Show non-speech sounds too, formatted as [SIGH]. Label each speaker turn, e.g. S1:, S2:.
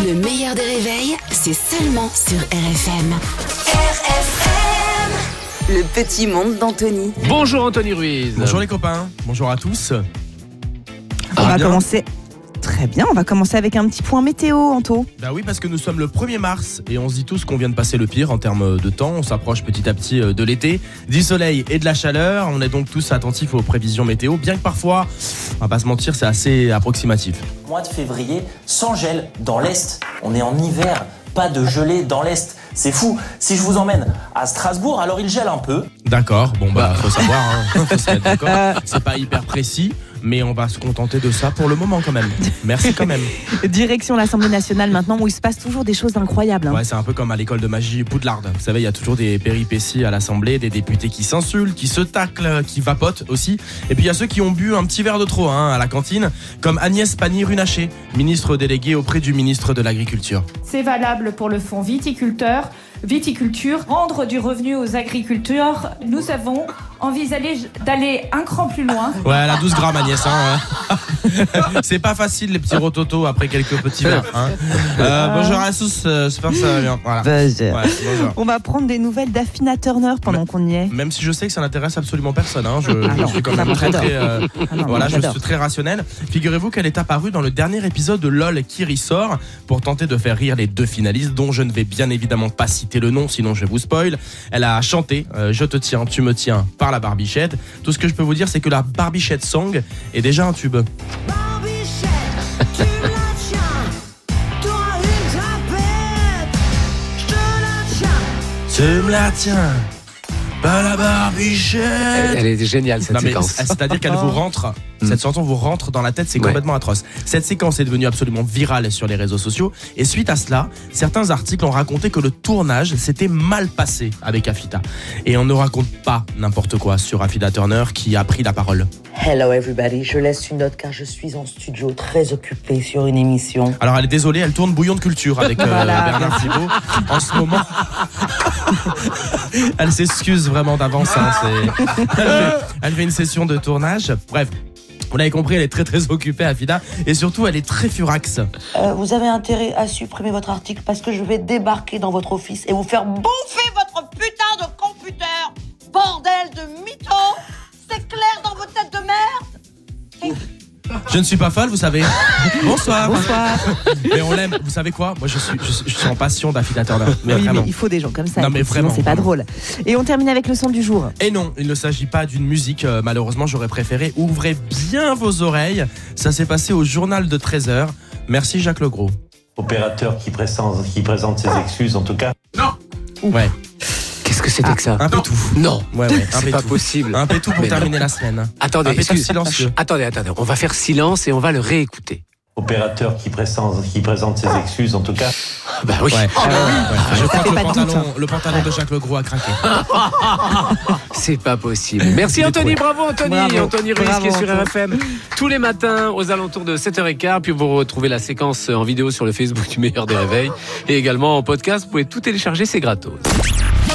S1: Le meilleur des réveils, c'est seulement sur RFM. RFM Le petit monde d'Anthony.
S2: Bonjour Anthony Ruiz.
S3: Bonjour les copains, bonjour à tous.
S4: On va
S3: bien
S4: commencer. Très bien, on va commencer avec un petit point météo, Anto.
S3: Bah oui, parce que nous sommes le 1er mars et on se dit tous qu'on vient de passer le pire en termes de temps. On s'approche petit à petit euh, de l'été, du soleil et de la chaleur. On est donc tous attentifs aux prévisions météo, bien que parfois, on va pas se mentir, c'est assez approximatif.
S5: mois de février sans gel dans l'Est. On est en hiver, pas de gelée dans l'Est. C'est fou. Si je vous emmène à Strasbourg, alors il gèle un peu.
S3: D'accord, bon bah faut savoir, hein. faut se mettre d'accord. [LAUGHS] C'est pas hyper précis, mais on va se contenter de ça pour le moment quand même. Merci quand même. [LAUGHS]
S4: Direction l'Assemblée nationale maintenant, où il se passe toujours des choses incroyables. hein.
S3: Ouais, c'est un peu comme à l'école de magie Poudlard. Vous savez, il y a toujours des péripéties à l'Assemblée, des députés qui s'insultent, qui se taclent, qui vapotent aussi. Et puis il y a ceux qui ont bu un petit verre de trop hein, à la cantine, comme Agnès Pannier-Runacher, ministre déléguée auprès du ministre de l'Agriculture.
S6: C'est valable pour le fonds viticulteur, viticulture, rendre du revenu aux agriculteurs. Nous avons envisagé d'aller un cran plus loin.
S3: Ouais, elle a 12 grammes Agnès. Hein, ouais. [LAUGHS] c'est pas facile les petits rototos après quelques petits verres. Hein. Euh, bonjour à tous, euh, j'espère que ça va bien. Voilà. Ouais, bonjour.
S4: On va prendre des nouvelles d'Affina Turner pendant qu'on y est.
S3: Même si je sais que ça n'intéresse absolument personne, hein, je,
S4: Ah
S3: je
S4: non,
S3: suis quand même très, très, euh,
S4: Ah non,
S3: voilà,
S4: moi,
S3: je
S4: j'adore.
S3: suis très rationnel. Figurez-vous qu'elle est apparue dans le dernier épisode de LOL qui ressort pour tenter de faire rire les deux finalistes, dont je ne vais bien évidemment pas citer le nom, sinon je vous spoil. Elle a chanté euh, Je te tiens, tu me tiens par la Barbichette. Tout ce que je peux vous dire, c'est que la Barbichette Song est déjà un tube. [LAUGHS] Tu me la tiens, pas la Barbichette.
S2: Elle, elle est géniale cette
S3: Non, mais
S2: séquence.
S3: c'est-à-dire qu'elle vous rentre, cette chanson vous rentre dans la tête, c'est
S2: Ouais.
S3: complètement atroce. Cette séquence est devenue absolument virale sur les réseaux sociaux et suite à cela, certains articles ont raconté que le tournage s'était mal passé avec Afita. Et on ne raconte pas n'importe quoi sur Afida Turner qui a pris la parole.
S7: Hello everybody, je laisse une note car je suis en studio très occupée sur une émission.
S3: Alors elle est désolée, elle tourne Bouillon de culture avec euh,
S4: Voilà,
S3: Bernard Thibault en ce moment. [LAUGHS] elle s'excuse vraiment d'avance. hein, elle, fait, elle fait une session de tournage. Bref. Vous l'avez compris, elle est très très occupée, Afida, et surtout elle est très furax.
S7: Euh, vous avez intérêt à supprimer votre article parce que je vais débarquer dans votre office et vous faire bouffer votre putain
S3: Je ne suis pas folle, vous savez. [LAUGHS] Bonsoir.
S4: Bonsoir.
S3: Mais on l'aime. Vous savez quoi? Moi, je suis, je, suis- je suis en passion d'Afida Turner. Mais
S4: oui,
S3: vraiment.
S4: mais il faut des gens comme ça.
S3: Non, mais vraiment,
S4: C'est pas drôle. Et on termine avec le son du jour.
S3: Et non, il ne s'agit pas d'une musique. euh, malheureusement, j'aurais préféré. Ouvrez bien vos oreilles. Ça s'est passé au journal de 13h. Merci Jacques Legros.
S8: opérateur qui présente, qui présente ses excuses, en tout cas.
S3: Ouais,
S2: Qu'est-ce que c'était que ça
S3: un peu tout.
S2: Non,
S3: Ouais, ouais, un
S2: c'est
S3: peu
S2: pas
S3: tout.
S2: possible.
S3: Un peu tout pour
S2: Mais non.
S3: terminer la semaine.
S2: Attendez,
S3: un
S2: excuse-
S3: silencieux.
S2: Attendez, attendez, on va faire silence et on va le réécouter.
S8: Opérateur qui présente, qui présente ses excuses, en tout cas.
S2: Bah oui.
S3: Ouais.
S4: Ah
S3: ouais. Je crois que le
S4: de doute,
S3: pantalon, le pantalon de Jacques Legros a craqué. [LAUGHS]
S2: C'est pas possible. Merci Anthony, bravo Anthony.
S4: Bravo.
S2: Anthony Ruiz
S4: Bravo,
S2: qui est sur. RFM tous les matins aux alentours de 7h15. Puis vous retrouvez la séquence en vidéo sur le Facebook du meilleur des réveils. Et également en podcast, vous pouvez tout télécharger, c'est gratos.